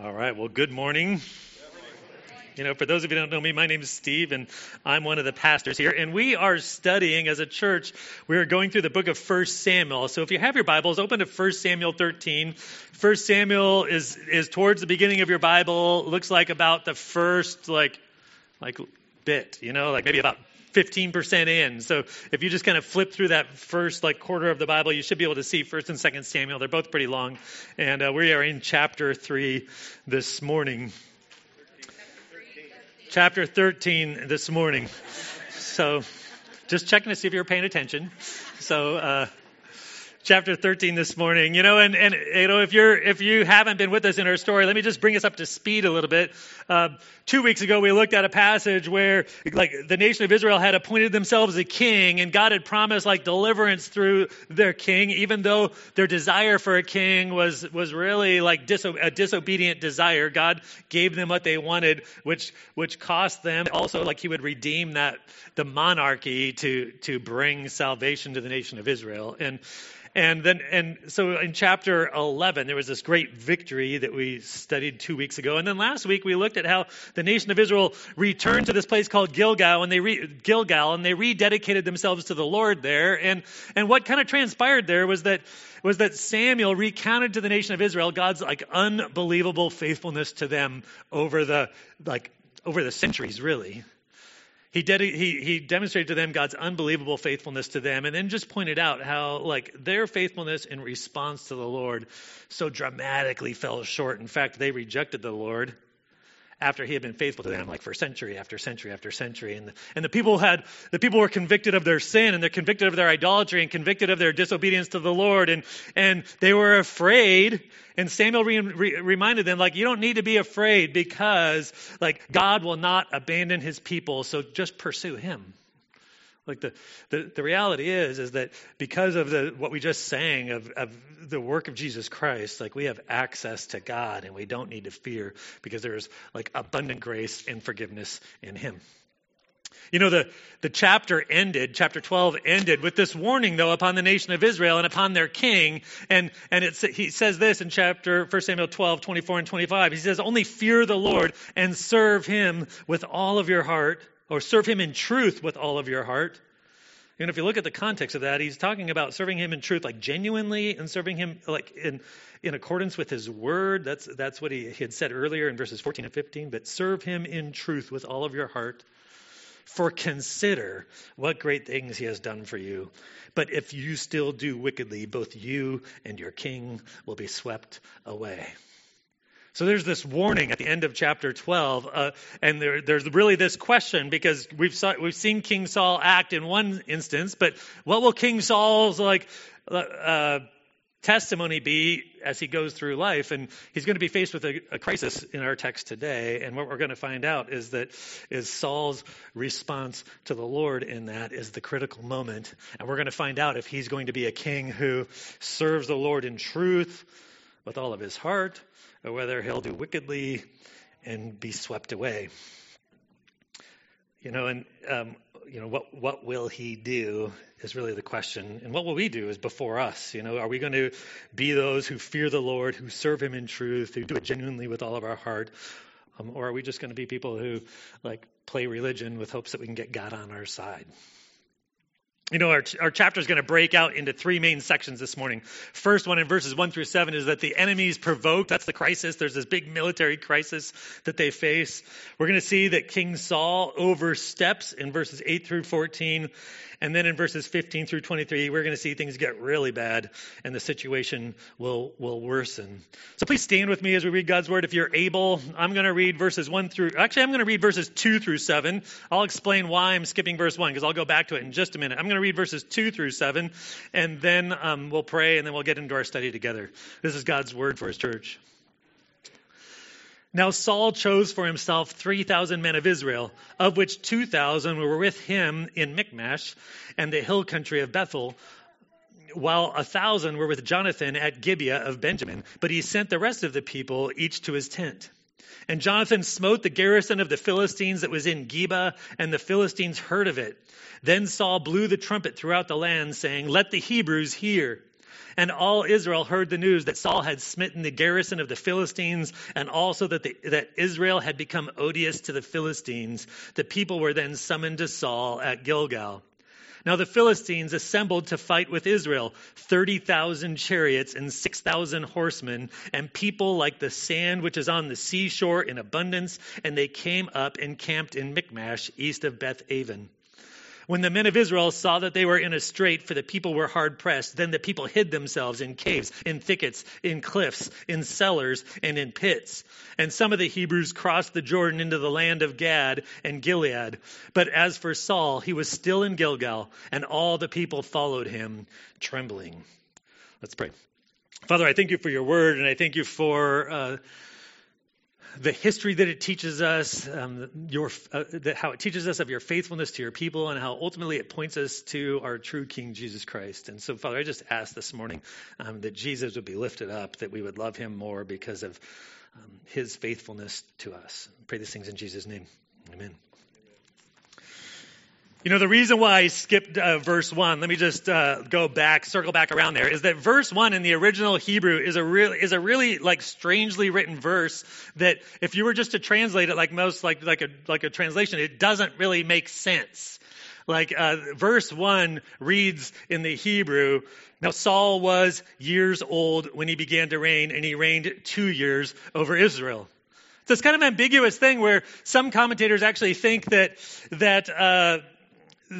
All right. Well, good morning. You know, for those of you who don't know me, my name is Steve, and I'm one of the pastors here. And we are studying as a church. We are going through the book of First Samuel. So if you have your Bibles, open to First Samuel 13. First Samuel is is towards the beginning of your Bible. Looks like about the first like like bit. You know, like maybe about 15% in. So if you just kind of flip through that first like quarter of the Bible, you should be able to see 1st and 2nd Samuel. They're both pretty long. And uh, we are in chapter 3 this morning. Chapter 13 this morning. So just checking to see if you're paying attention. So, uh, chapter 13 this morning. You know, and, and you know, if you're if you haven't been with us in our story, let me just bring us up to speed a little bit. Uh, two weeks ago, we looked at a passage where, like, the nation of Israel had appointed themselves a king, and God had promised like deliverance through their king, even though their desire for a king was was really like diso- a disobedient desire. God gave them what they wanted, which which cost them also like He would redeem that the monarchy to to bring salvation to the nation of Israel and. And then, and so in chapter 11, there was this great victory that we studied two weeks ago. And then last week, we looked at how the nation of Israel returned to this place called Gilgal, and they re, Gilgal, and they rededicated themselves to the Lord there. And, and what kind of transpired there was that, was that Samuel recounted to the nation of Israel God's like unbelievable faithfulness to them over the, like, over the centuries, really. He, he, he demonstrated to them God's unbelievable faithfulness to them, and then just pointed out how, like, their faithfulness in response to the Lord so dramatically fell short. In fact, they rejected the Lord after he had been faithful to them like for century after century after century. And the, and the people had the people were convicted of their sin and they're convicted of their idolatry and convicted of their disobedience to the lord. And and they were afraid. And samuel re, re, reminded them like you don't need to be afraid because like god will not abandon his people. So just pursue him like the, the, the reality is, is that because of the what we just sang of, of the work of Jesus Christ, like we have access to God and we don't need to fear because there's like abundant grace and forgiveness in Him. You know, the, the chapter ended, chapter 12 ended with this warning, though, upon the nation of Israel and upon their king. And, and it's, he says this in chapter 1 Samuel 12, 24 and 25. He says, Only fear the Lord and serve him with all of your heart or serve him in truth with all of your heart. And if you look at the context of that, he's talking about serving him in truth, like genuinely, and serving him like in in accordance with his word. That's that's what he, he had said earlier in verses 14 and 15. But serve him in truth with all of your heart. For consider what great things he has done for you. But if you still do wickedly, both you and your king will be swept away. So there's this warning at the end of chapter 12, uh, and there, there's really this question because we've saw, we've seen King Saul act in one instance, but what will King Saul's like uh, uh, testimony be as he goes through life? And he's going to be faced with a, a crisis in our text today, and what we're going to find out is that is Saul's response to the Lord in that is the critical moment, and we're going to find out if he's going to be a king who serves the Lord in truth with all of his heart or whether he'll do wickedly and be swept away. You know, and um, you know what what will he do is really the question, and what will we do is before us. You know, are we going to be those who fear the Lord, who serve Him in truth, who do it genuinely with all of our heart, um, or are we just going to be people who like play religion with hopes that we can get God on our side? You know, our, our chapter is going to break out into three main sections this morning. First one in verses one through seven is that the enemies provoked. That's the crisis. There's this big military crisis that they face. We're going to see that King Saul oversteps in verses eight through 14. And then in verses 15 through 23, we're going to see things get really bad and the situation will, will worsen. So please stand with me as we read God's word if you're able. I'm going to read verses 1 through, actually, I'm going to read verses 2 through 7. I'll explain why I'm skipping verse 1 because I'll go back to it in just a minute. I'm going to read verses 2 through 7 and then um, we'll pray and then we'll get into our study together. This is God's word for his church. Now Saul chose for himself 3,000 men of Israel, of which 2,000 were with him in Michmash and the hill country of Bethel, while a thousand were with Jonathan at Gibeah of Benjamin. But he sent the rest of the people, each to his tent. And Jonathan smote the garrison of the Philistines that was in Geba, and the Philistines heard of it. Then Saul blew the trumpet throughout the land, saying, Let the Hebrews hear. And all Israel heard the news that Saul had smitten the garrison of the Philistines, and also that, the, that Israel had become odious to the Philistines. The people were then summoned to Saul at Gilgal. Now the Philistines assembled to fight with Israel 30,000 chariots and 6,000 horsemen, and people like the sand which is on the seashore in abundance, and they came up and camped in Michmash, east of Beth Aven. When the men of Israel saw that they were in a strait, for the people were hard pressed, then the people hid themselves in caves, in thickets, in cliffs, in cellars, and in pits. And some of the Hebrews crossed the Jordan into the land of Gad and Gilead. But as for Saul, he was still in Gilgal, and all the people followed him, trembling. Let's pray. Father, I thank you for your word, and I thank you for. Uh, the history that it teaches us, um, your, uh, the, how it teaches us of your faithfulness to your people, and how ultimately it points us to our true King Jesus Christ. And so, Father, I just ask this morning um, that Jesus would be lifted up, that we would love him more because of um, his faithfulness to us. I pray these things in Jesus' name. Amen. You know, the reason why I skipped uh, verse 1, let me just uh, go back, circle back around there, is that verse 1 in the original Hebrew is a really, is a really like strangely written verse that if you were just to translate it like most, like, like a, like a translation, it doesn't really make sense. Like, uh, verse 1 reads in the Hebrew, now Saul was years old when he began to reign, and he reigned two years over Israel. So it's kind of an ambiguous thing where some commentators actually think that, that, uh,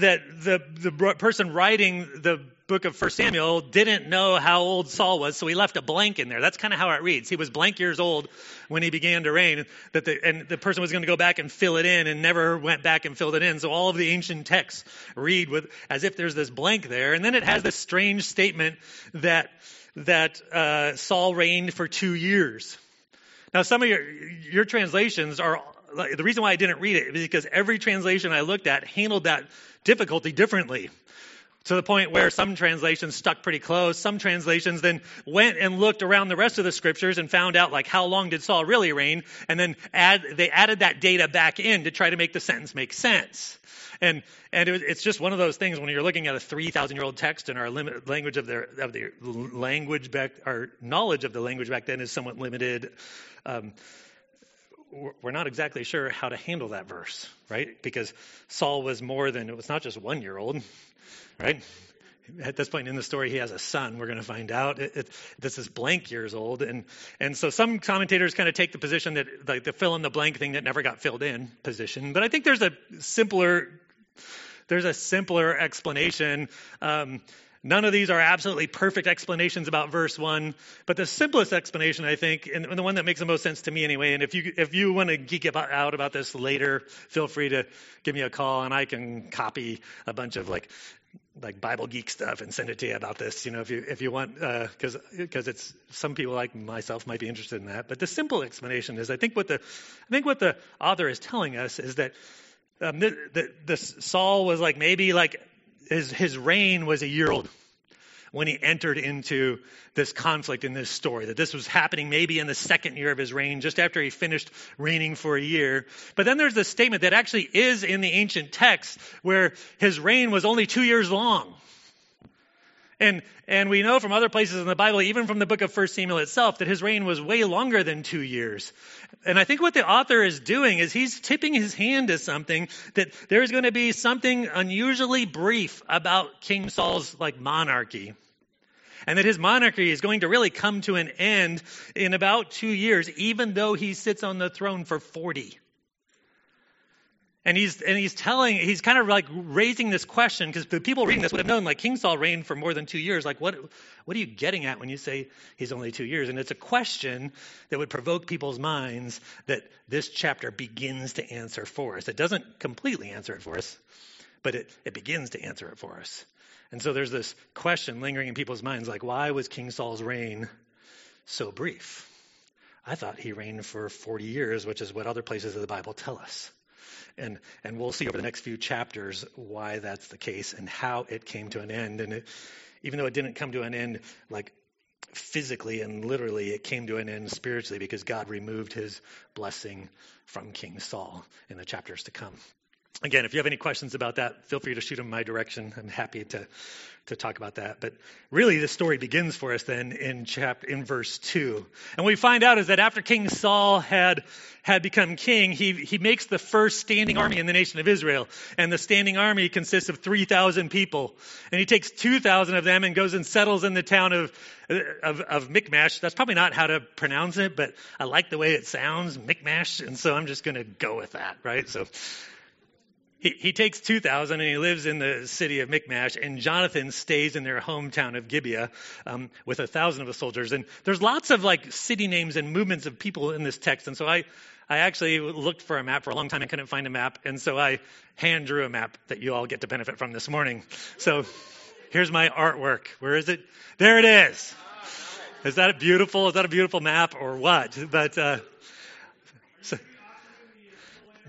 that the, the person writing the book of First Samuel didn't know how old Saul was, so he left a blank in there. That's kind of how it reads. He was blank years old when he began to reign, that the, and the person was going to go back and fill it in and never went back and filled it in. So all of the ancient texts read with as if there's this blank there, and then it has this strange statement that that uh, Saul reigned for two years. Now, some of your your translations are the reason why I didn't read it is because every translation I looked at handled that difficulty differently. To the point where some translations stuck pretty close. Some translations then went and looked around the rest of the scriptures and found out like how long did Saul really reign, and then add they added that data back in to try to make the sentence make sense. And and it, it's just one of those things when you're looking at a 3,000 year old text and our limit, language of their of the language back our knowledge of the language back then is somewhat limited. Um, we're not exactly sure how to handle that verse, right? Because Saul was more than, it was not just one year old, right? At this point in the story, he has a son. We're going to find out. It, it, this is blank years old, and and so some commentators kind of take the position that like the fill in the blank thing that never got filled in position. But I think there's a simpler there's a simpler explanation. Um, None of these are absolutely perfect explanations about verse 1, but the simplest explanation, I think, and the one that makes the most sense to me anyway, and if you, if you want to geek out about this later, feel free to give me a call and I can copy a bunch of like like Bible geek stuff and send it to you about this, you know, if you if you want, because uh, because it's some people like myself might be interested in that. But the simple explanation is, I think what the I think what the author is telling us is that um, the, the, the Saul was like maybe like his, his reign was a year old when he entered into this conflict in this story, that this was happening maybe in the second year of his reign, just after he finished reigning for a year. But then there's this statement that actually is in the ancient text where his reign was only two years long. And, and we know from other places in the Bible, even from the book of 1 Samuel itself, that his reign was way longer than two years. And I think what the author is doing is he's tipping his hand to something that there's going to be something unusually brief about King Saul's like monarchy. And that his monarchy is going to really come to an end in about two years, even though he sits on the throne for 40. And he's and he's telling he's kind of like raising this question because the people reading this would have known like King Saul reigned for more than two years. Like what what are you getting at when you say he's only two years? And it's a question that would provoke people's minds that this chapter begins to answer for us. It doesn't completely answer it for us, but it, it begins to answer it for us. And so there's this question lingering in people's minds like why was King Saul's reign so brief? I thought he reigned for 40 years, which is what other places of the Bible tell us. And, and we'll see over the next few chapters why that's the case and how it came to an end. And it, even though it didn't come to an end like physically and literally, it came to an end spiritually because God removed his blessing from King Saul in the chapters to come. again, if you have any questions about that, feel free to shoot them my direction. I'm happy to to talk about that. But really, the story begins for us then in chapter in verse two, and what we find out is that after King Saul had had become king, he he makes the first standing army in the nation of Israel, and the standing army consists of three thousand people, and he takes two thousand of them and goes and settles in the town of of, of. That's probably not how to pronounce it, but I like the way it sounds, Michmash, and so I'm just going to go with that, right? So he, he takes 2,000 and he lives in the city of Michmash, and Jonathan stays in their hometown of Gibeah um, with a thousand of the soldiers. And there's lots of like city names and movements of people in this text. And so I, I actually looked for a map for a long time and couldn't find a map. And so I hand drew a map that you all get to benefit from this morning. So here's my artwork. Where is it? There it is. Is that beautiful? Is that a beautiful map or what? But, uh, so,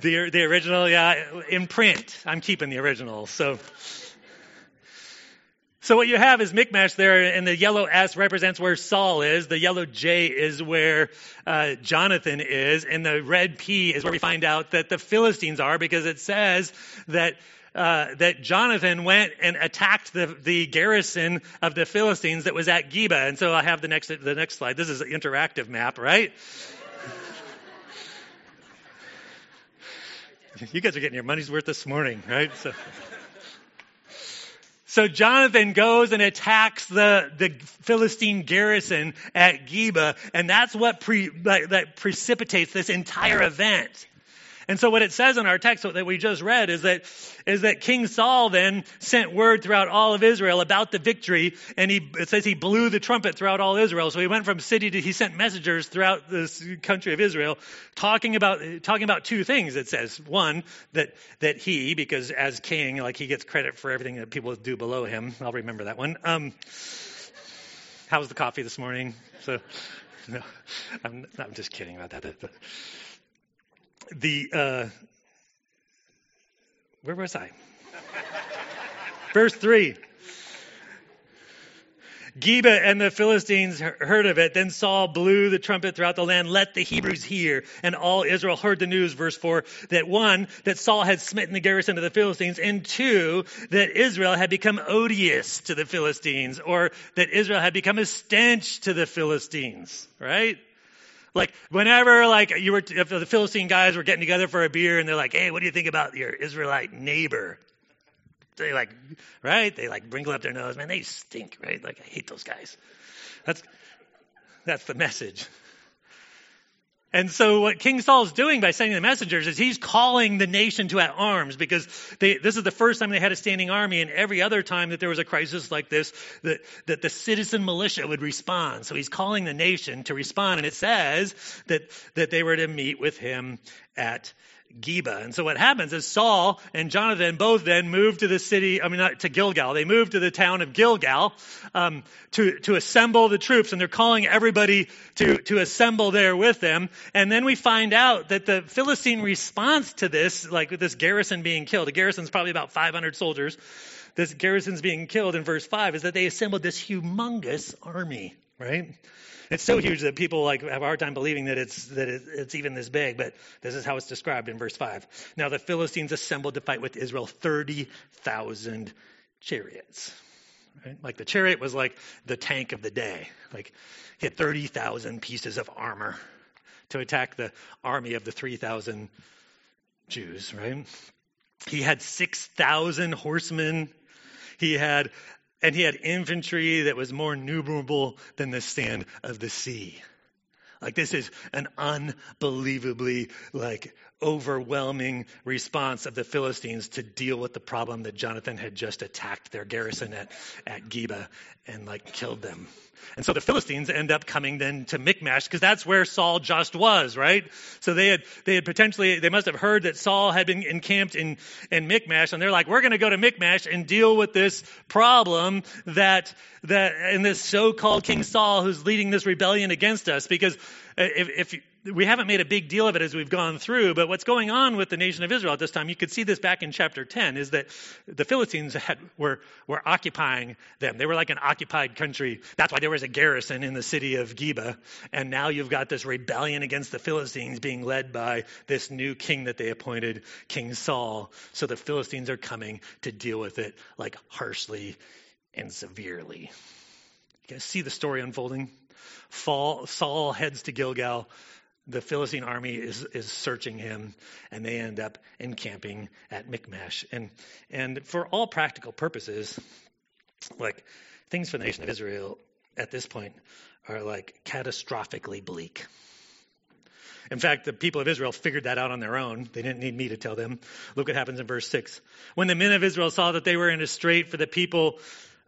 the, the original, yeah, in print. I'm keeping the original. So, so what you have is Michmash there, and the yellow S represents where Saul is. The yellow J is where uh, Jonathan is, and the red P is where we find out that the Philistines are, because it says that uh, that Jonathan went and attacked the, the garrison of the Philistines that was at Geba. And so I have the next the next slide. This is an interactive map, right? You guys are getting your money's worth this morning, right? So, so Jonathan goes and attacks the, the Philistine garrison at Geba, and that's what pre, that, that precipitates this entire event. And so what it says in our text that we just read is that, is that King Saul then sent word throughout all of Israel about the victory, and he, it says he blew the trumpet throughout all Israel. So he went from city to, he sent messengers throughout this country of Israel, talking about, talking about two things, it says. One, that, that he, because as king, like he gets credit for everything that people do below him. I'll remember that one. Um, how was the coffee this morning? So, no, I'm, I'm just kidding about that the uh, where was I? Verse three. Geba and the Philistines heard of it. Then Saul blew the trumpet throughout the land. Let the Hebrews hear. And all Israel heard the news, verse 4, that one, that Saul had smitten the garrison of the Philistines, and two, that Israel had become odious to the Philistines, or that Israel had become a stench to the Philistines, right? Like whenever like you were, if the Philistine guys were getting together for a beer and they're like, hey, what do you think about your Israelite neighbor? They like, right? They like wrinkle up their nose. Man, they stink, right? Like I hate those guys. That's, that's the message. And so what King Saul is doing by sending the messengers is he's calling the nation to at arms because they, this is the first time they had a standing army and every other time that there was a crisis like this, that, that the citizen militia would respond. So he's calling the nation to respond and it says that, that they were to meet with him at Geba. And so what happens is Saul and Jonathan both then moved to the city, I mean, not to Gilgal. They moved to the town of Gilgal um, to, to assemble the troops, and they're calling everybody to, to assemble there with them. And then we find out that the Philistine response to this, like this garrison being killed, the garrison's probably about 500 soldiers, this garrison's being killed in verse 5, is that they assembled this humongous army, right? It's so huge that people like have a hard time believing that it's that it's even this big. But this is how it's described in verse five. Now the Philistines assembled to fight with Israel, thirty thousand chariots. Right? Like the chariot was like the tank of the day. Like he had thirty thousand pieces of armor to attack the army of the three thousand Jews. Right? He had six thousand horsemen. He had and he had infantry that was more numerable than the sand of the sea. Like this is an unbelievably like overwhelming response of the Philistines to deal with the problem that Jonathan had just attacked their garrison at, at Geba and like killed them. And so the Philistines end up coming then to Michmash because that's where Saul just was, right? So they had, they had potentially, they must have heard that Saul had been encamped in, in Michmash and they're like, we're going to go to Michmash and deal with this problem that, that, and this so-called King Saul who's leading this rebellion against us because uh, if, if we haven't made a big deal of it as we've gone through, but what's going on with the nation of Israel at this time, you could see this back in chapter 10, is that the Philistines had, were, were occupying them. They were like an occupied country. That's why there was a garrison in the city of Geba. And now you've got this rebellion against the Philistines being led by this new king that they appointed, King Saul. So the Philistines are coming to deal with it like harshly and severely. You guys see the story unfolding? Saul heads to Gilgal the Philistine army is, is searching him, and they end up encamping at Michmash. And, and for all practical purposes, like things for the nation of Israel at this point are like catastrophically bleak. In fact, the people of Israel figured that out on their own. They didn't need me to tell them. Look what happens in verse 6. When the men of Israel saw that they were in a strait for the people,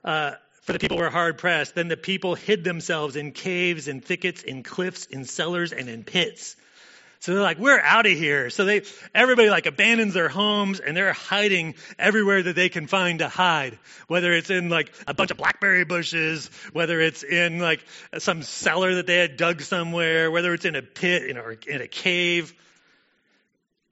uh, for the people were hard pressed. Then the people hid themselves in caves, in thickets, in cliffs, in cellars, and in pits. So they're like, we're out of here. So they, everybody like abandons their homes and they're hiding everywhere that they can find to hide. Whether it's in like a bunch of blackberry bushes, whether it's in like some cellar that they had dug somewhere, whether it's in a pit, in a, in a cave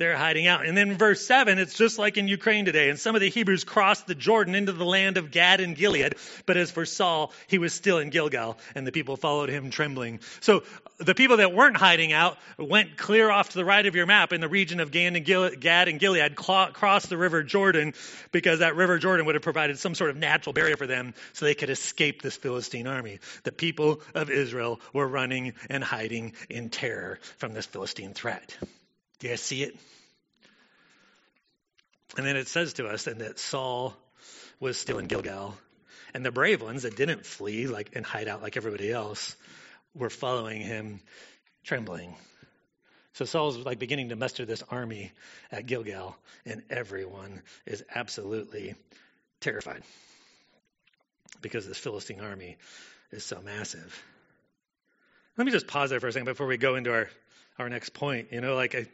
they're hiding out. And then verse 7, it's just like in Ukraine today. And some of the Hebrews crossed the Jordan into the land of Gad and Gilead. But as for Saul, he was still in Gilgal, and the people followed him trembling. So the people that weren't hiding out went clear off to the right of your map in the region of Gad and Gilead, crossed the river Jordan, because that river Jordan would have provided some sort of natural barrier for them so they could escape this Philistine army. The people of Israel were running and hiding in terror from this Philistine threat. Do you see it? And then it says to us that Saul was still in Gilgal. And the brave ones that didn't flee like and hide out like everybody else were following him trembling. So Saul's like beginning to muster this army at Gilgal, and everyone is absolutely terrified because this Philistine army is so massive. Let me just pause there for a second before we go into our, our next point. You know, like I,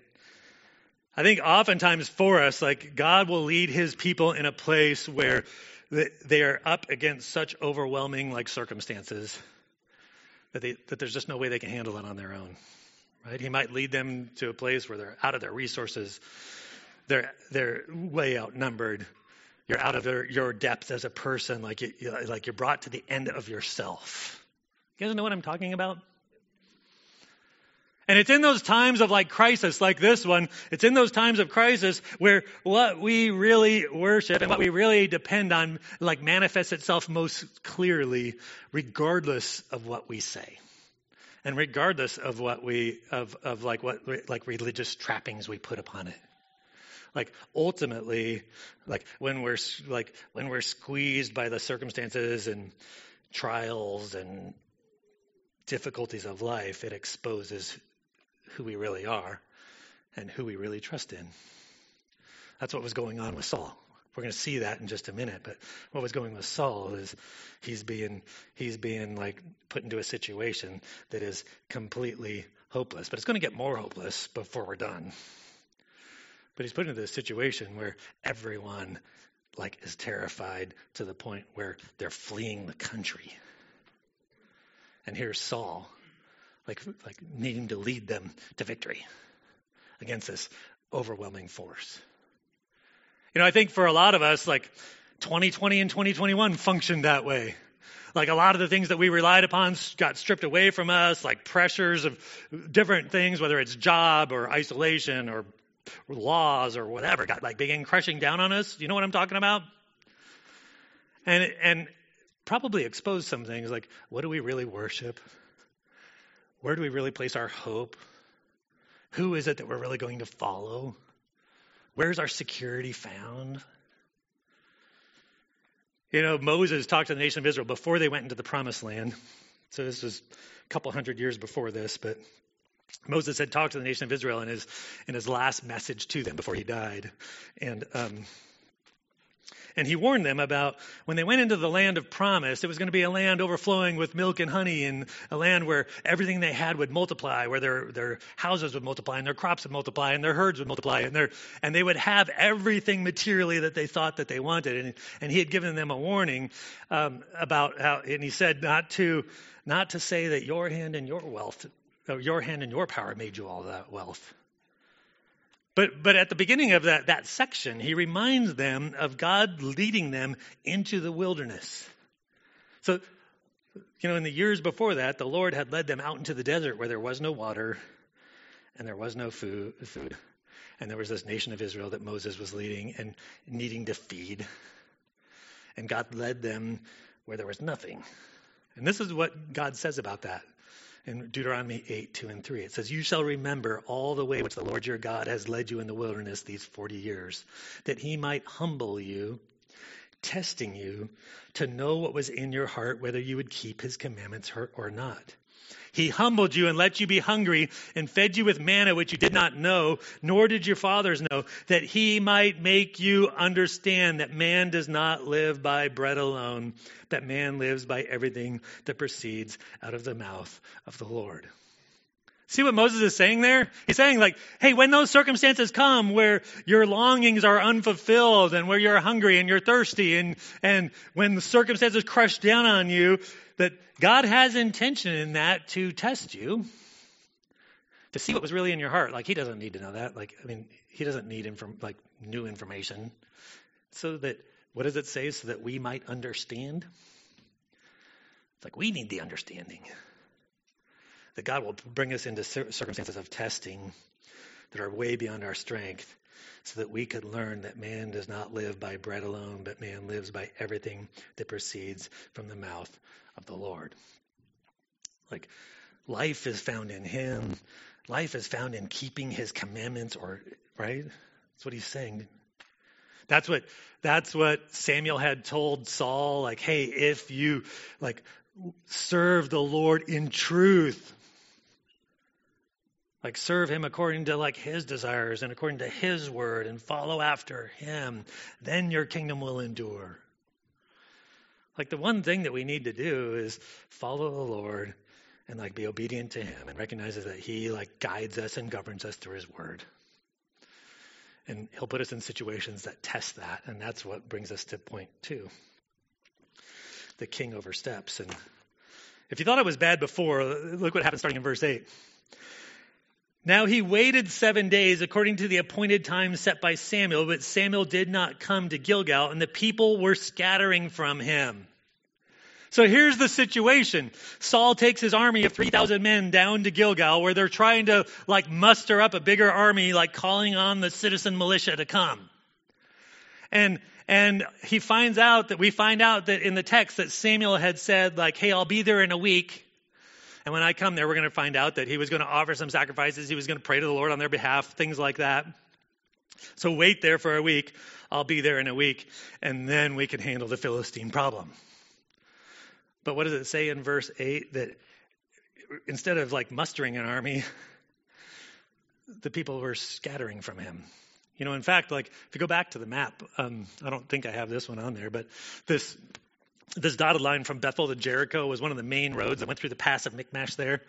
I think oftentimes for us, like God will lead his people in a place where they are up against such overwhelming like circumstances that, they, that there's just no way they can handle it on their own. Right? He might lead them to a place where they're out of their resources. They're, they're way outnumbered. You're out of their, your depth as a person, like, you, like you're brought to the end of yourself. You guys know what I'm talking about? And it's in those times of like crisis, like this one, it's in those times of crisis where what we really worship and what we really depend on like manifests itself most clearly, regardless of what we say. And regardless of what we, of, of like what, like religious trappings we put upon it. Like ultimately, like when we're, like when we're squeezed by the circumstances and trials and difficulties of life, it exposes who we really are and who we really trust in. That's what was going on with Saul. We're going to see that in just a minute. But what was going with Saul is he's being he's being like put into a situation that is completely hopeless. But it's going to get more hopeless before we're done. But he's put into this situation where everyone like is terrified to the point where they're fleeing the country. And here's Saul like, like needing to lead them to victory against this overwhelming force. You know, I think for a lot of us, like 2020 and 2021 functioned that way. Like a lot of the things that we relied upon got stripped away from us, like pressures of different things, whether it's job or isolation or laws or whatever, got like began crushing down on us. You know what I'm talking about? And and probably exposed some things like what do we really worship? Where do we really place our hope? Who is it that we're really going to follow? Where's our security found? You know, Moses talked to the nation of Israel before they went into the promised land. So this was a couple hundred years before this, but Moses had talked to the nation of Israel in his in his last message to them before he died. And um, and he warned them about when they went into the land of promise, it was going to be a land overflowing with milk and honey and a land where everything they had would multiply, where their, their houses would multiply and their crops would multiply and their herds would multiply and, their, and they would have everything materially that they thought that they wanted. And, and he had given them a warning um, about how, and he said not to, not to say that your hand and your wealth your hand and your power made you all that wealth. But, but at the beginning of that, that section, he reminds them of God leading them into the wilderness. So, you know, in the years before that, the Lord had led them out into the desert where there was no water and there was no food, food. And there was this nation of Israel that Moses was leading and needing to feed. And God led them where there was nothing. And this is what God says about that in Deuteronomy 8, 2 and 3. It says, You shall remember all the way which the Lord your God has led you in the wilderness these 40 years, that he might humble you, testing you to know what was in your heart, whether you would keep his commandments or not. He humbled you and let you be hungry and fed you with manna which you did not know, nor did your fathers know, that he might make you understand that man does not live by bread alone, that man lives by everything that proceeds out of the mouth of the Lord. See what Moses is saying there? He's saying, like, hey, when those circumstances come where your longings are unfulfilled and where you're hungry and you're thirsty and, and when the circumstances crush down on you, that God has intention in that to test you, to see what was really in your heart. Like, He doesn't need to know that. Like, I mean, He doesn't need inform- like new information. So that, what does it say? So that we might understand? It's like we need the understanding. That God will bring us into circumstances of testing that are way beyond our strength so that we could learn that man does not live by bread alone, but man lives by everything that proceeds from the mouth of the Lord. Like life is found in him. Life is found in keeping his commandments or right? That's what he's saying. That's what that's what Samuel had told Saul like hey if you like serve the Lord in truth like serve him according to like his desires and according to his word and follow after him then your kingdom will endure like the one thing that we need to do is follow the Lord and like be obedient to him and recognizes that he like guides us and governs us through his word. And he'll put us in situations that test that, and that's what brings us to point two. The king oversteps. And if you thought it was bad before, look what happens starting in verse 8. Now he waited seven days according to the appointed time set by Samuel, but Samuel did not come to Gilgal, and the people were scattering from him. So here's the situation. Saul takes his army of 3,000 men down to Gilgal where they're trying to like muster up a bigger army, like calling on the citizen militia to come. And, and he finds out that we find out that in the text that Samuel had said like, Hey, I'll be there in a week. And when I come there, we're going to find out that he was going to offer some sacrifices. He was going to pray to the Lord on their behalf, things like that. So wait there for a week. I'll be there in a week. And then we can handle the Philistine problem. But what does it say in verse 8? That instead of like mustering an army, the people were scattering from him. You know, in fact, like if you go back to the map, um, I don't think I have this one on there, but this this dotted line from Bethel to Jericho was one of the main roads that went through the pass of Michmash there.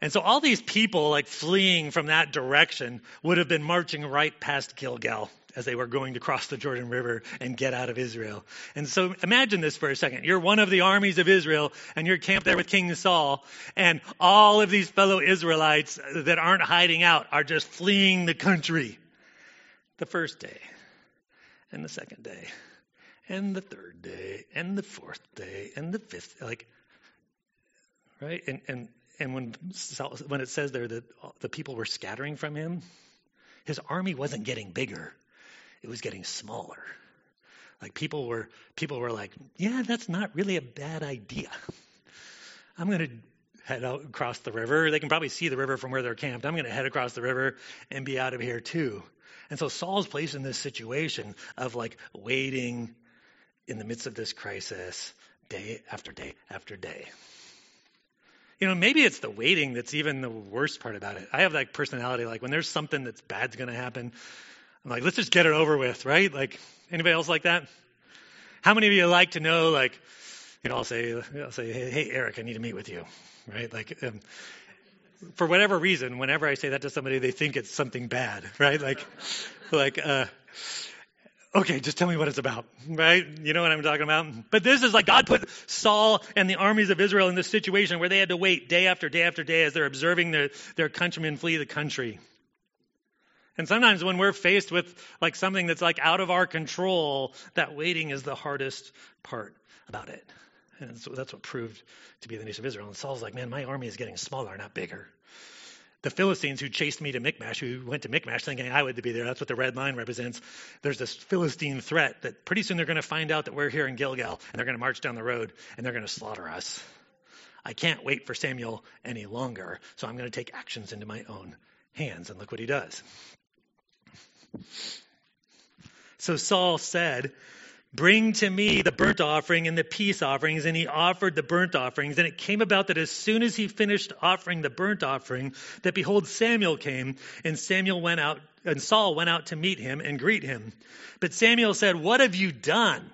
And so all these people like fleeing from that direction would have been marching right past Gilgal as they were going to cross the Jordan River and get out of Israel. And so imagine this for a second. You're one of the armies of Israel and you're camped there with King Saul and all of these fellow Israelites that aren't hiding out are just fleeing the country. The first day and the second day and the third day and the fourth day and the fifth like right? And and and when when it says there that the people were scattering from him his army wasn't getting bigger. It was getting smaller. Like people were people were like yeah that's not really a bad idea. I'm going to head out across the river. They can probably see the river from where they're camped. I'm going to head across the river and be out of here too. And so saul's placed in this situation of like waiting in the midst of this crisis, day after day after day. You know, maybe it's the waiting that's even the worst part about it. I have that personality, like when there's something that's bad's going to happen, I'm like, let's just get it over with, right? Like, anybody else like that? How many of you like to know, like, you know, I'll say, I'll say, hey, hey Eric, I need to meet with you, right? Like, um, for whatever reason, whenever I say that to somebody, they think it's something bad, right? Like, like, uh, okay, just tell me what it's about, right? You know what I'm talking about? But this is like God put Saul and the armies of Israel in this situation where they had to wait day after day after day as they're observing their, their countrymen flee the country. And sometimes when we're faced with like something that's like out of our control, that waiting is the hardest part about it. And so that's what proved to be the nation of Israel. And Saul's like, man, my army is getting smaller, not bigger the Philistines who chased me to Michmash, who went to Michmash thinking I would be there. That's what the red line represents. There's this Philistine threat that pretty soon they're going to find out that we're here in Gilgal and they're going to march down the road and they're going to slaughter us. I can't wait for Samuel any longer, so I'm going to take actions into my own hands. And look what he does. So Saul said, Bring to me the burnt offering and the peace offerings. And he offered the burnt offerings. And it came about that as soon as he finished offering the burnt offering, that behold, Samuel came, and Samuel went out, and Saul went out to meet him and greet him. But Samuel said, What have you done?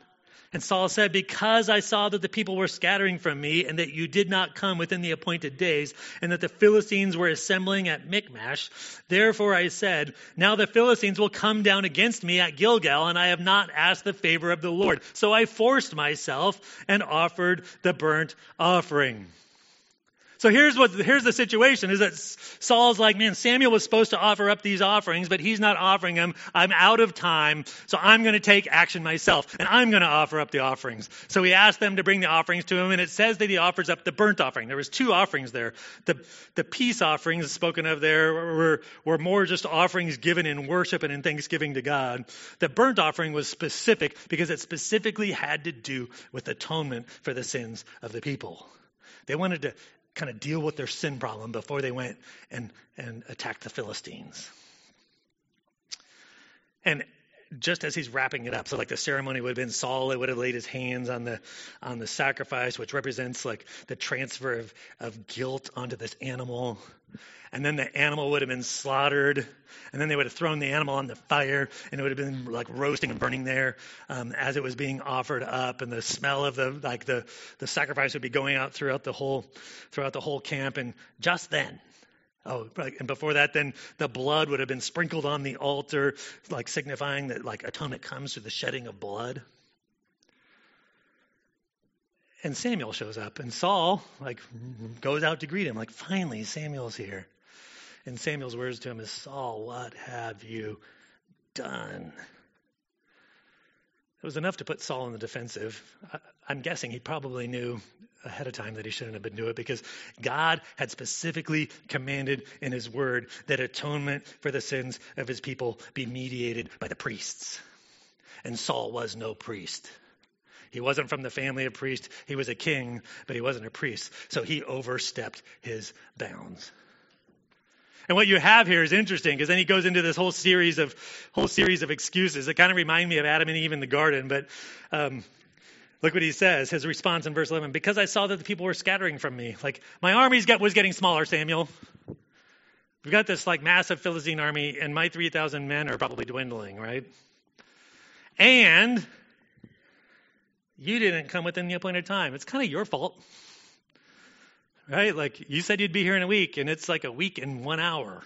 And Saul said, Because I saw that the people were scattering from me, and that you did not come within the appointed days, and that the Philistines were assembling at Michmash, therefore I said, Now the Philistines will come down against me at Gilgal, and I have not asked the favor of the Lord. So I forced myself and offered the burnt offering. So here's what here's the situation is that Saul's like, man, Samuel was supposed to offer up these offerings, but he's not offering them. I'm out of time, so I'm going to take action myself, and I'm going to offer up the offerings. So he asked them to bring the offerings to him, and it says that he offers up the burnt offering. There was two offerings there. The the peace offerings spoken of there were were more just offerings given in worship and in thanksgiving to God. The burnt offering was specific because it specifically had to do with atonement for the sins of the people. They wanted to kind of deal with their sin problem before they went and, and attacked the Philistines. And just as he's wrapping it up, so like the ceremony would have been Saul, would have laid his hands on the on the sacrifice, which represents like the transfer of, of guilt onto this animal and then the animal would have been slaughtered, and then they would have thrown the animal on the fire, and it would have been like roasting and burning there um, as it was being offered up, and the smell of the like the the sacrifice would be going out throughout the whole throughout the whole camp, and just then. Oh, and before that, then the blood would have been sprinkled on the altar, like signifying that like atonement comes through the shedding of blood. And Samuel shows up, and Saul like goes out to greet him, like finally Samuel's here. And Samuel's words to him is, Saul, what have you done? It was enough to put Saul in the defensive. I'm guessing he probably knew ahead of time that he shouldn't have been doing it because God had specifically commanded in his word that atonement for the sins of his people be mediated by the priests. And Saul was no priest. He wasn't from the family of priests. He was a king, but he wasn't a priest. So he overstepped his bounds. And what you have here is interesting because then he goes into this whole series of whole series of excuses that kind of remind me of Adam and Eve in the garden. But um, look what he says. His response in verse 11: "Because I saw that the people were scattering from me, like my army was getting smaller, Samuel. We've got this like massive Philistine army, and my 3,000 men are probably dwindling, right? And you didn't come within the appointed time. It's kind of your fault." right? Like you said you'd be here in a week, and it's like a week and one hour.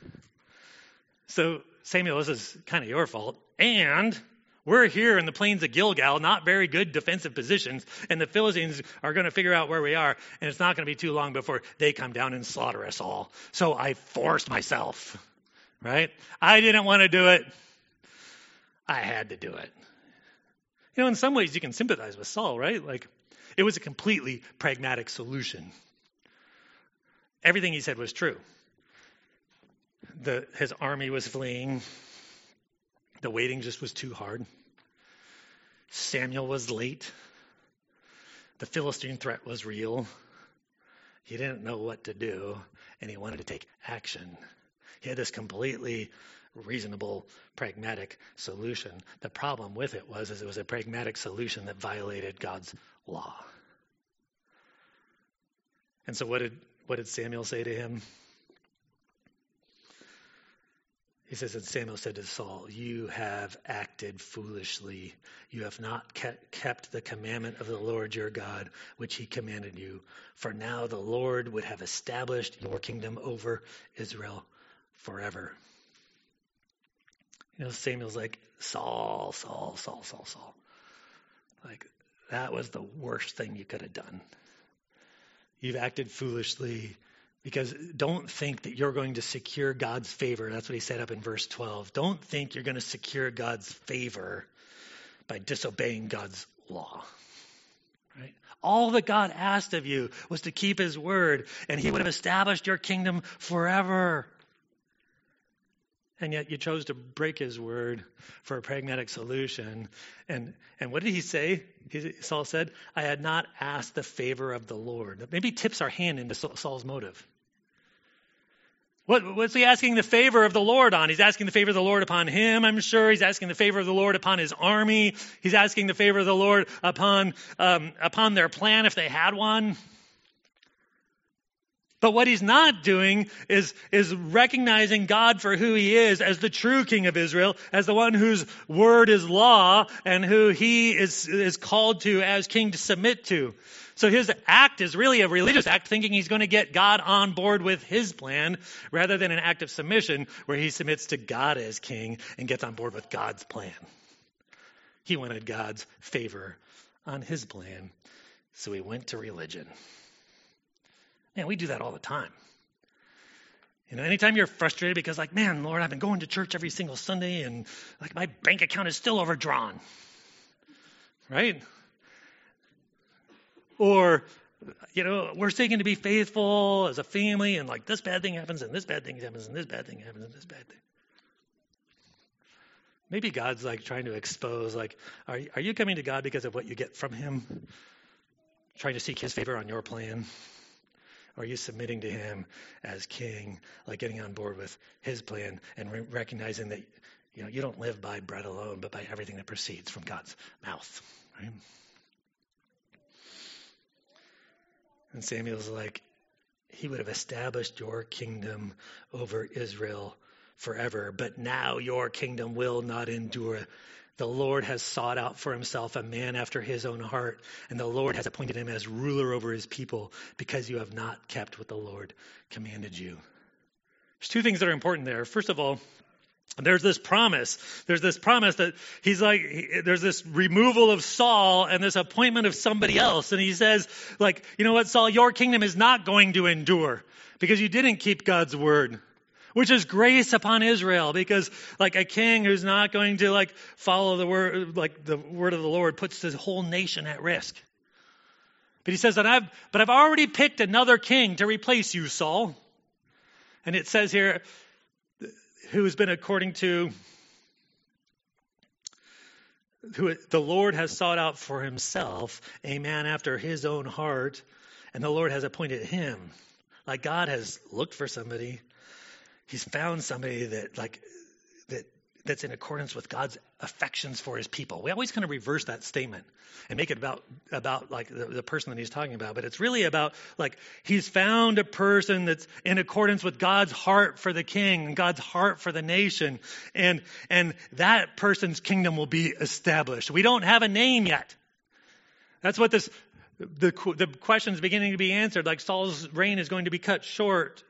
so, Samuel, this is kind of your fault. And we're here in the plains of Gilgal, not very good defensive positions, and the Philistines are going to figure out where we are, and it's not going to be too long before they come down and slaughter us all. So I forced myself, right? I didn't want to do it. I had to do it. You know, in some ways you can sympathize with Saul, right? Like, it was a completely pragmatic solution. Everything he said was true. The, his army was fleeing. The waiting just was too hard. Samuel was late. The Philistine threat was real. He didn't know what to do, and he wanted to take action. He had this completely reasonable, pragmatic solution. The problem with it was is it was a pragmatic solution that violated God's law. And so what did what did Samuel say to him? He says, and Samuel said to Saul, You have acted foolishly. You have not kept the commandment of the Lord your God, which he commanded you. For now the Lord would have established your kingdom over Israel forever. You know, Samuel's like, Saul, Saul, Saul, Saul, Saul. Like, that was the worst thing you could have done. You've acted foolishly because don't think that you're going to secure God's favor. That's what he said up in verse 12. Don't think you're going to secure God's favor by disobeying God's law. Right? All that God asked of you was to keep his word, and he would have established your kingdom forever. And yet you chose to break his word for a pragmatic solution. And, and what did he say? He, Saul said, I had not asked the favor of the Lord. Maybe tips our hand into Saul's motive. What, what's he asking the favor of the Lord on? He's asking the favor of the Lord upon him, I'm sure. He's asking the favor of the Lord upon his army. He's asking the favor of the Lord upon, um, upon their plan if they had one. But what he's not doing is, is recognizing God for who he is as the true king of Israel, as the one whose word is law and who he is, is called to as king to submit to. So his act is really a religious act, thinking he's going to get God on board with his plan, rather than an act of submission where he submits to God as king and gets on board with God's plan. He wanted God's favor on his plan, so he went to religion. Man, we do that all the time. You know, anytime you're frustrated because, like, man, Lord, I've been going to church every single Sunday and, like, my bank account is still overdrawn. Right? Or, you know, we're seeking to be faithful as a family, and, like, this bad thing happens, and this bad thing happens, and this bad thing happens, and this bad thing. Maybe God's, like, trying to expose, like, are, are you coming to God because of what you get from Him? Trying to seek His favor on your plan? Are you submitting to him as king, like getting on board with his plan and re- recognizing that you know you don't live by bread alone, but by everything that proceeds from God's mouth, right? And Samuel's like, he would have established your kingdom over Israel forever, but now your kingdom will not endure. The Lord has sought out for himself a man after his own heart, and the Lord has appointed him as ruler over his people because you have not kept what the Lord commanded you. There's two things that are important there. First of all, there's this promise. There's this promise that he's like, there's this removal of Saul and this appointment of somebody else. And he says, like, you know what, Saul, your kingdom is not going to endure because you didn't keep God's word which is grace upon Israel because like a king who's not going to like follow the word, like the word of the Lord puts the whole nation at risk. But he says that I've, but I've already picked another king to replace you, Saul. And it says here, who has been according to who the Lord has sought out for himself a man after his own heart, and the Lord has appointed him. Like God has looked for somebody he's found somebody that like that's in accordance with God's affections for his people. We always kind of reverse that statement and make it about about like the, the, person that he's talking about, but it's really about like he's found a person that's in accordance with God's heart for the king and God's heart for the nation, and and that person's kingdom will be established. We don't have a name yet. That's what this the the question is beginning to be answered. Like Saul's reign is going to be cut short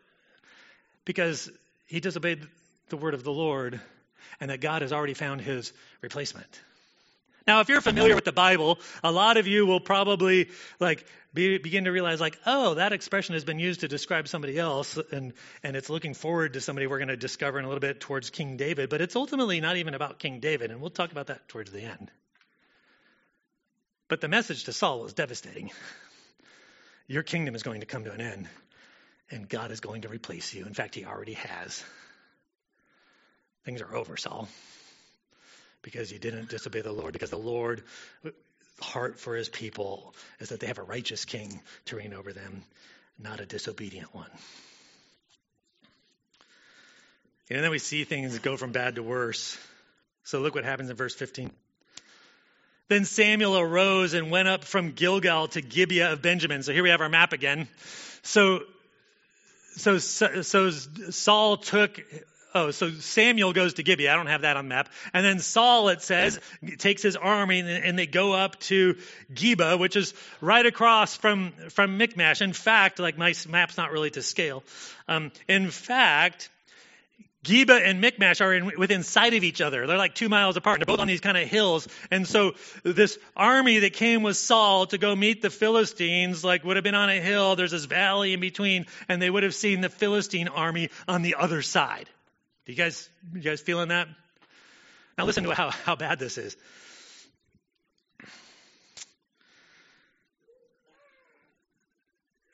because he disobeyed the word of the Lord and that God has already found his replacement. Now, if you're familiar with the Bible, a lot of you will probably like be, begin to realize, like, oh, that expression has been used to describe somebody else, and and it's looking forward to somebody we're going to discover in a little bit towards King David. But it's ultimately not even about King David, and we'll talk about that towards the end. But the message to Saul was devastating. Your kingdom is going to come to an end and God is going to replace you. In fact, He already has. Things are over, Saul, because you didn't disobey the Lord, because the Lord heart for his people is that they have a righteous king to reign over them, not a disobedient one. And then we see things go from bad to worse. So look what happens in verse 15. Then Samuel arose and went up from Gilgal to Gibeah of Benjamin. So here we have our map again. So so, so Saul took Oh, so Samuel goes to Gibeah. I don't have that on the map. And then Saul, it says, takes his army and, and they go up to Geba, which is right across from, from Michmash. In fact, like my map's not really to scale. Um, in fact, Geba and Michmash are in, within sight of each other. They're like two miles apart. They're both on these kind of hills. And so this army that came with Saul to go meet the Philistines, like would have been on a hill. There's this valley in between, and they would have seen the Philistine army on the other side. Do you guys, you guys feeling that? Now listen to how, how bad this is.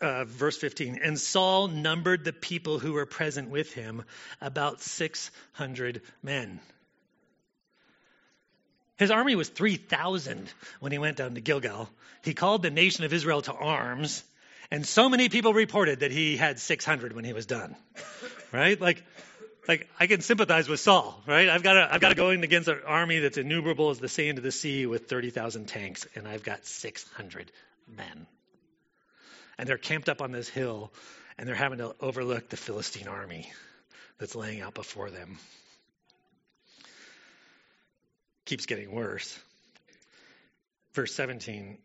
Uh, verse 15. And Saul numbered the people who were present with him, about 600 men. His army was 3,000 when he went down to Gilgal. He called the nation of Israel to arms, and so many people reported that he had 600 when he was done. Right? Like, like I can sympathize with Saul, right? I've got to, I've got to go in against an army that's innumerable as the sand of the sea with 30,000 tanks, and I've got 600 men. And they're camped up on this hill, and they're having to overlook the Philistine army that's laying out before them. Keeps getting worse. Verse 17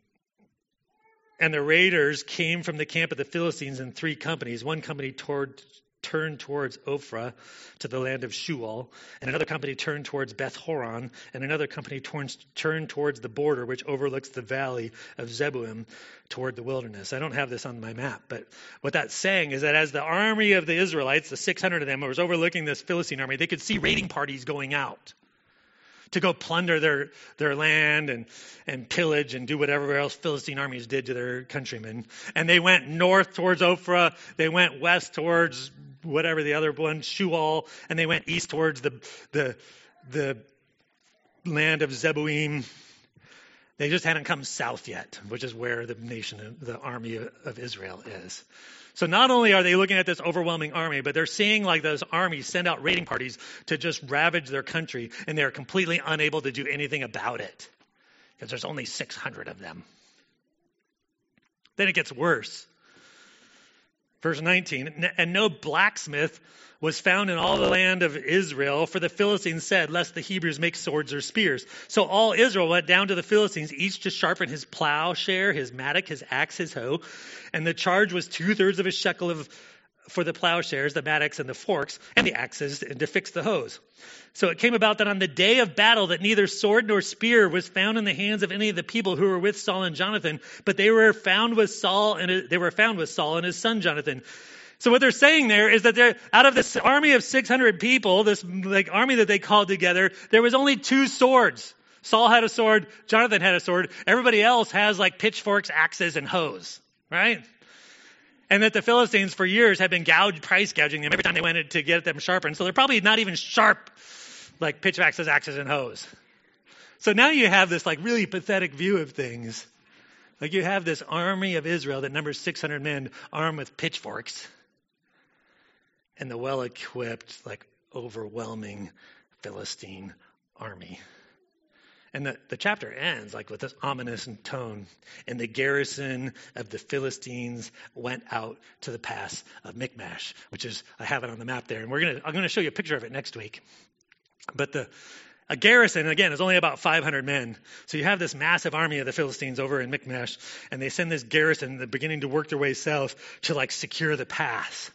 and the raiders came from the camp of the Philistines in three companies. One company toward turned towards Ophrah to the land of Shual, and another company turned towards Beth Horon, and another company turned towards the border which overlooks the valley of Zeboim toward the wilderness. I don't have this on my map, but what that's saying is that as the army of the Israelites, the 600 of them, was overlooking this Philistine army, they could see raiding parties going out to go plunder their, their land and, and pillage and do whatever else Philistine armies did to their countrymen. And they went north towards Ophrah. They went west towards whatever the other one, Shual, and they went east towards the, the, the land of Zeboim. They just hadn't come south yet, which is where the nation, the army of Israel is. So not only are they looking at this overwhelming army, but they're seeing like those armies send out raiding parties to just ravage their country, and they're completely unable to do anything about it because there's only 600 of them. Then it gets worse. Verse 19, and no blacksmith was found in all the land of Israel, for the Philistines said, Lest the Hebrews make swords or spears. So all Israel went down to the Philistines, each to sharpen his plowshare, his mattock, his axe, his hoe. And the charge was two thirds of a shekel of for the plowshares, the mattocks, and the forks, and the axes, and to fix the hoes. So it came about that on the day of battle that neither sword nor spear was found in the hands of any of the people who were with Saul and Jonathan, but they were found with Saul and they were found with Saul and his son Jonathan. So what they're saying there is that they're, out of this army of 600 people, this like army that they called together, there was only two swords. Saul had a sword, Jonathan had a sword. Everybody else has like pitchforks, axes, and hoes, right? And that the Philistines for years had been gouged, price gouging them every time they went to get them sharpened. So they're probably not even sharp like pitchforks, axes, and hoes. So now you have this like really pathetic view of things. Like you have this army of Israel that numbers 600 men armed with pitchforks and the well equipped, like overwhelming Philistine army. And the, the chapter ends like with this ominous tone. And the garrison of the Philistines went out to the pass of Michmash, which is I have it on the map there. And we're gonna I'm gonna show you a picture of it next week. But the a garrison, again, is only about 500 men. So you have this massive army of the Philistines over in Michmash, and they send this garrison, they're beginning to work their way south to like secure the pass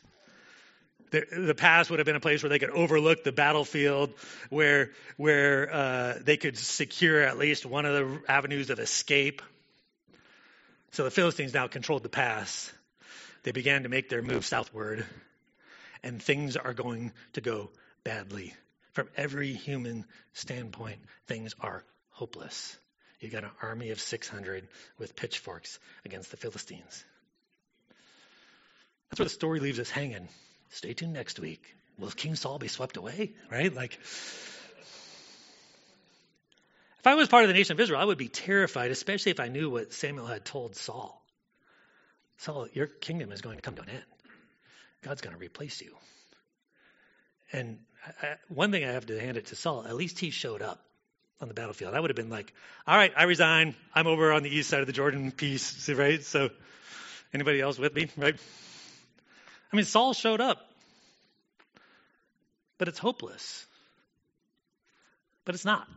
the, the would have been a place where they could overlook the battlefield, where where uh, they could secure at least one of the avenues of escape. So the Philistines now controlled the pass. They began to make their move southward, and things are going to go badly. From every human standpoint, things are hopeless. You've got an army of 600 with pitchforks against the Philistines. That's where the story leaves us hanging. Stay tuned next week. Will King Saul be swept away? Right? Like, if I was part of the nation of Israel, I would be terrified, especially if I knew what Samuel had told Saul. Saul, your kingdom is going to come to an end. God's going to replace you. And I, one thing I have to hand it to Saul, at least he showed up on the battlefield. I would have been like, all right, I resign. I'm over on the east side of the Jordan, peace, right? So, anybody else with me, right? I mean, Saul showed up, but it's hopeless. But it's not.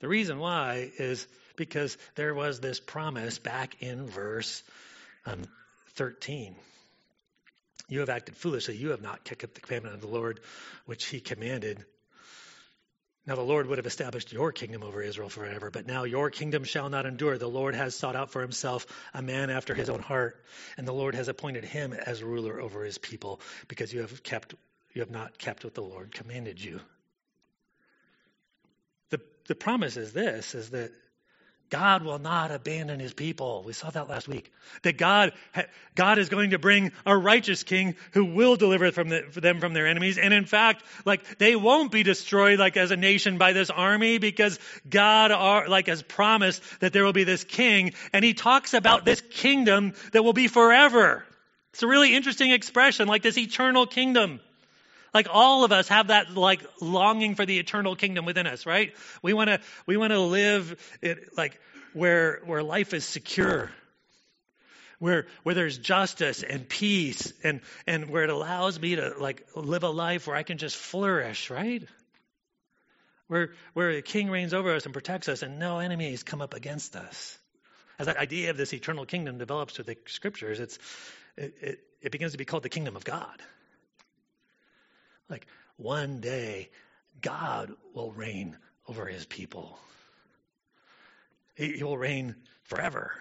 The reason why is because there was this promise back in verse um, 13. You have acted foolishly. You have not kept the commandment of the Lord, which he commanded. Now the Lord would have established your kingdom over Israel forever, but now your kingdom shall not endure. The Lord has sought out for himself a man after his own heart, and the Lord has appointed him as ruler over his people, because you have kept you have not kept what the Lord commanded you. The the promise is this is that God will not abandon his people. We saw that last week. That God, God is going to bring a righteous king who will deliver from the, them from their enemies. And in fact, like they won't be destroyed like as a nation by this army because God are, like has promised that there will be this king. And he talks about this kingdom that will be forever. It's a really interesting expression, like this eternal kingdom. Like all of us have that like longing for the eternal kingdom within us, right? We want to we want to live it like where where life is secure. Where where there's justice and peace and and where it allows me to like live a life where I can just flourish, right? Where where the king reigns over us and protects us and no enemies come up against us. As that idea of this eternal kingdom develops through the scriptures, it's it, it, it begins to be called the kingdom of God. Like one day, God will reign over his people. He, he will reign forever.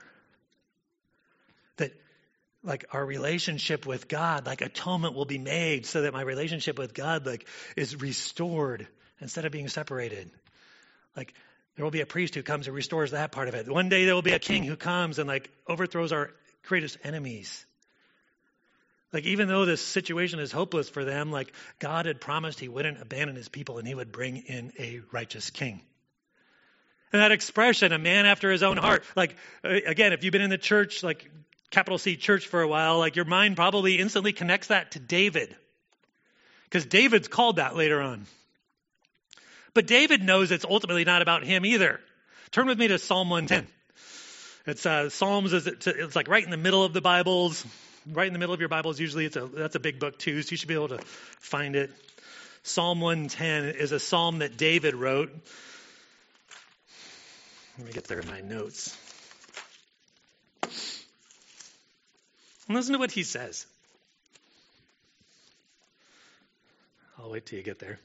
That like our relationship with God, like atonement will be made so that my relationship with God like is restored instead of being separated. Like there will be a priest who comes and restores that part of it. One day there will be a king who comes and like overthrows our greatest enemies. Like, even though this situation is hopeless for them, like, God had promised he wouldn't abandon his people and he would bring in a righteous king. And that expression, a man after his own heart, like, again, if you've been in the church, like, capital C church for a while, like, your mind probably instantly connects that to David. Because David's called that later on. But David knows it's ultimately not about him either. Turn with me to Psalm 110. It's uh, Psalms is it's like right in the middle of the Bibles right in the middle of your Bibles. Usually, it's a that's a big book too, so you should be able to find it. Psalm 110 is a psalm that David wrote. Let me get there in my notes. And listen to what he says. I'll wait till you get there.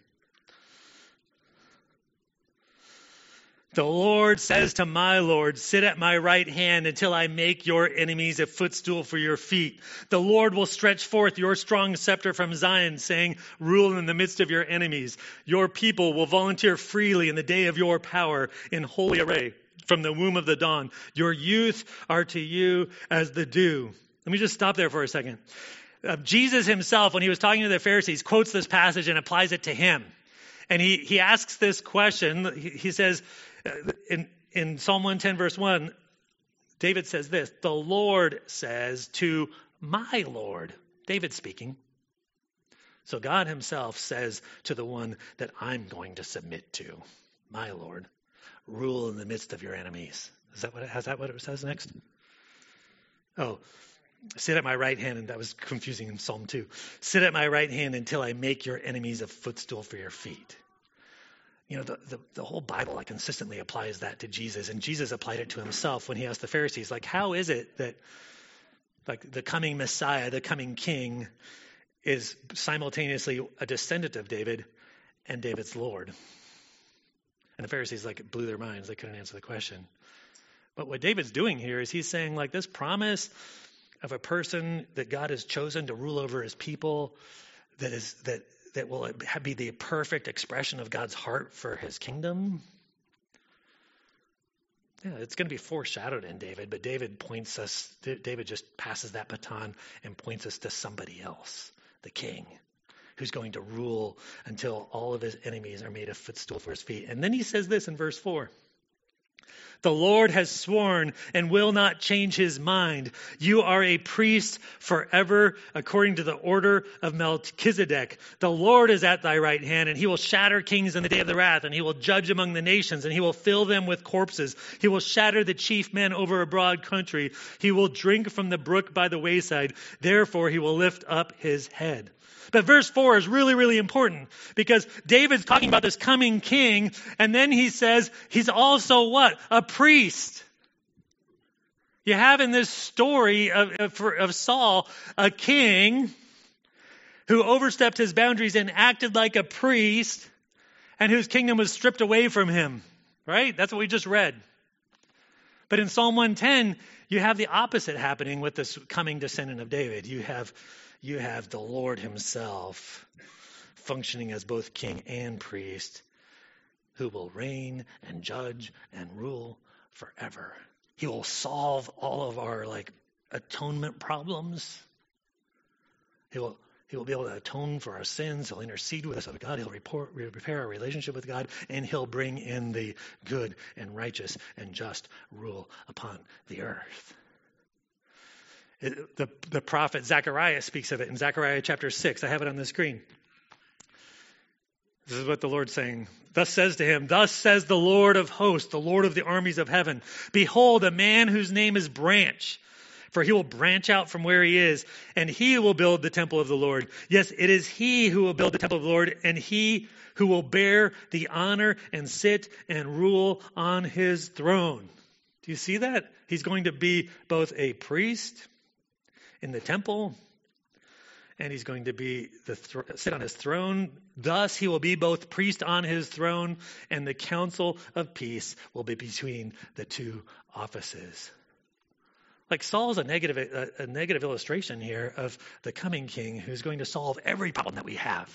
The Lord says to my Lord, Sit at my right hand until I make your enemies a footstool for your feet. The Lord will stretch forth your strong scepter from Zion, saying, Rule in the midst of your enemies. Your people will volunteer freely in the day of your power in holy array from the womb of the dawn. Your youth are to you as the dew. Let me just stop there for a second. Uh, Jesus himself, when he was talking to the Pharisees, quotes this passage and applies it to him. And he, he asks this question. He, he says, in, in Psalm 110, verse 1, David says this The Lord says to my Lord, David speaking. So God himself says to the one that I'm going to submit to, my Lord, rule in the midst of your enemies. Is that what it, is that what it says next? Oh, sit at my right hand, and that was confusing in Psalm 2. Sit at my right hand until I make your enemies a footstool for your feet. You know, the, the, the, whole Bible like, consistently applies that to Jesus, and Jesus applied it to himself when he asked the Pharisees, like, how is it that, like, the coming Messiah, the coming King, is simultaneously a descendant of David and David's Lord? And the Pharisees, like, blew their minds. They couldn't answer the question. But what David's doing here is he's saying, like, this promise of a person that God has chosen to rule over his people, that is that that will be the perfect expression of God's heart for his kingdom? Yeah, it's going to be foreshadowed in David, but David points us, David just passes that baton and points us to somebody else, the king, who's going to rule until all of his enemies are made a footstool for his feet. And then he says this in verse 4 the Lord has sworn and will not change his mind. You are a priest forever according to the order of Melchizedek. The Lord is at thy right hand and he will shatter kings in the day of the wrath and he will judge among the nations and he will fill them with corpses. He will shatter the chief men over a broad country. He will drink from the brook by the wayside. Therefore he will lift up his head. But verse 4 is really, really important because David's talking about this coming king, and then he says he's also what? A priest. You have in this story of, of, Saul a king who overstepped his boundaries and acted like a priest, and whose kingdom was stripped away from him. Right? That's what we just read. But in Psalm 110, you have the opposite happening with this coming descendant of David. You have, you have the Lord himself functioning as both king and priest who will reign and judge and rule forever. He will solve all of our like atonement problems. He will he will be able to atone for our sins. He'll intercede with us with God. He'll report, repair our relationship with God, and he'll bring in the good and righteous and just rule upon the earth. The, the prophet Zechariah speaks of it in Zechariah chapter 6. I have it on the screen. This is what the Lord's saying. Thus says to him, Thus says the Lord of hosts, the Lord of the armies of heaven Behold, a man whose name is Branch for he will branch out from where he is, and he will build the temple of the Lord. Yes, it is he who will build the temple of the Lord, and he who will bear the honor and sit and rule on his throne. Do you see that? He's going to be both a priest in the temple, and he's going to be the sit on his throne. Thus, he will be both priest on his throne, and the counsel of peace will be between the two offices. Like Saul's a negative, a, a negative illustration here of the coming king who's going to solve every problem that we have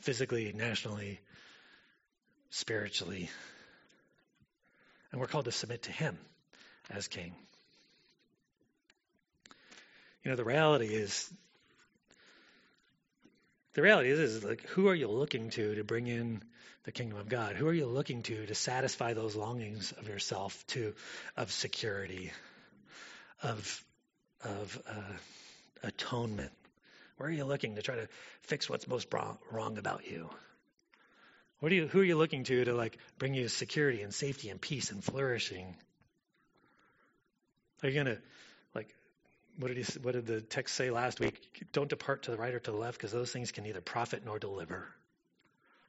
physically, nationally, spiritually. And we're called to submit to him as king. You know, the reality is, the reality is, is like, who are you looking to to bring in the kingdom of God? Who are you looking to to satisfy those longings of yourself to of security, of of uh, atonement? Where are you looking to try to fix what's most wrong, about you? What are you, who are you looking to to like bring you security and safety and peace and flourishing? Are you gonna like what did he, what did the text say last week? Don't depart to the right or to the left because those things can neither profit nor deliver.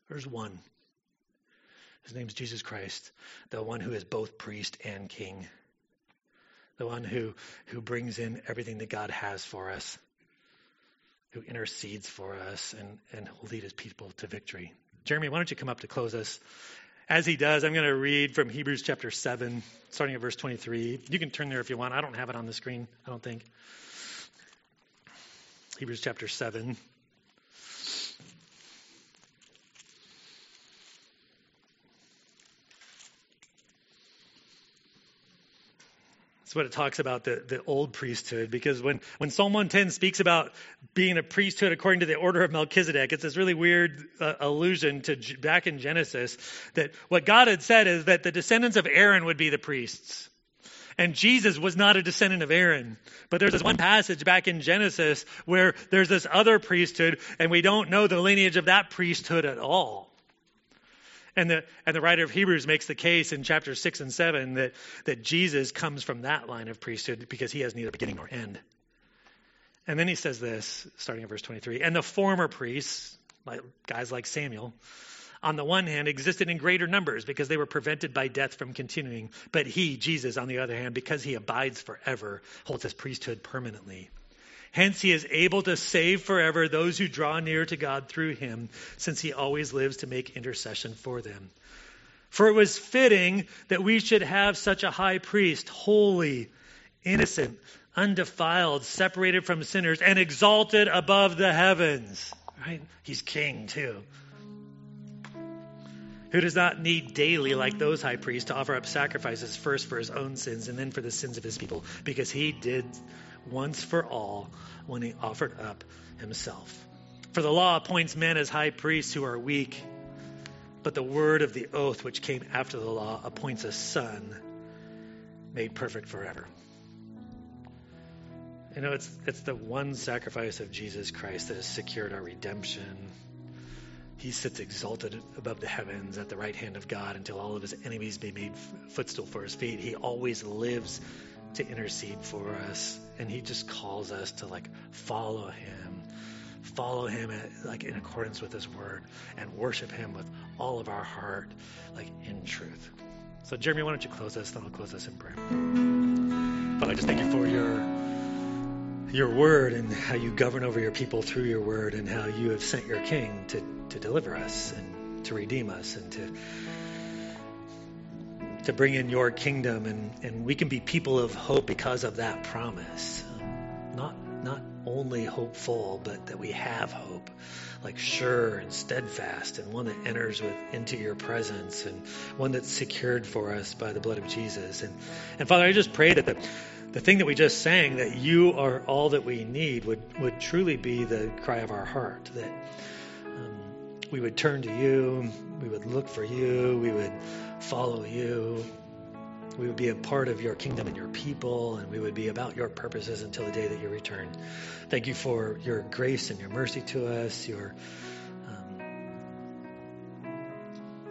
There's one. His name's Jesus Christ, the one who is both priest and king, the one who, who brings in everything that God has for us, who intercedes for us, and, and will lead his people to victory. Jeremy, why don't you come up to close us? As he does, I'm going to read from Hebrews chapter 7, starting at verse 23. You can turn there if you want. I don't have it on the screen, I don't think. Hebrews chapter 7. That's what it talks about the, the old priesthood. Because when, when Psalm 110 speaks about being a priesthood according to the order of Melchizedek, it's this really weird uh, allusion to back in Genesis that what God had said is that the descendants of Aaron would be the priests. And Jesus was not a descendant of Aaron. But there's this one passage back in Genesis where there's this other priesthood, and we don't know the lineage of that priesthood at all. And the, and the writer of Hebrews makes the case in chapter 6 and 7 that, that Jesus comes from that line of priesthood because he has neither beginning nor end. And then he says this, starting at verse 23 And the former priests, like guys like Samuel, on the one hand, existed in greater numbers because they were prevented by death from continuing. But he, Jesus, on the other hand, because he abides forever, holds his priesthood permanently. Hence, he is able to save forever those who draw near to God through him, since he always lives to make intercession for them. For it was fitting that we should have such a high priest, holy, innocent, undefiled, separated from sinners, and exalted above the heavens. Right? He's king too. Who does not need daily, like those high priests, to offer up sacrifices first for his own sins and then for the sins of his people, because he did once for all when he offered up himself. For the law appoints men as high priests who are weak, but the word of the oath which came after the law appoints a son made perfect forever. You know, it's, it's the one sacrifice of Jesus Christ that has secured our redemption. He sits exalted above the heavens at the right hand of God until all of his enemies be made footstool for his feet. He always lives to intercede for us. And he just calls us to like follow him follow him at, like in accordance with his word and worship him with all of our heart like in truth. So jeremy why don't you close us then i'll close us in prayer. But i just thank you for your your word and how you govern over your people through your word and how you have sent your king to, to deliver us and to redeem us and to to bring in your kingdom and, and we can be people of hope because of that promise. Not not only hopeful, but that we have hope, like sure and steadfast, and one that enters with into your presence, and one that's secured for us by the blood of Jesus. And and Father, I just pray that the the thing that we just sang, that you are all that we need, would would truly be the cry of our heart. That we would turn to you, we would look for you, we would follow you. We would be a part of your kingdom and your people, and we would be about your purposes until the day that you return. Thank you for your grace and your mercy to us, your um,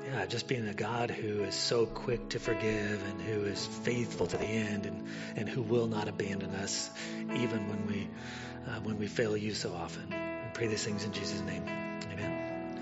yeah, just being a God who is so quick to forgive and who is faithful to the end and, and who will not abandon us even when we uh, when we fail you so often. We pray these things in Jesus' name.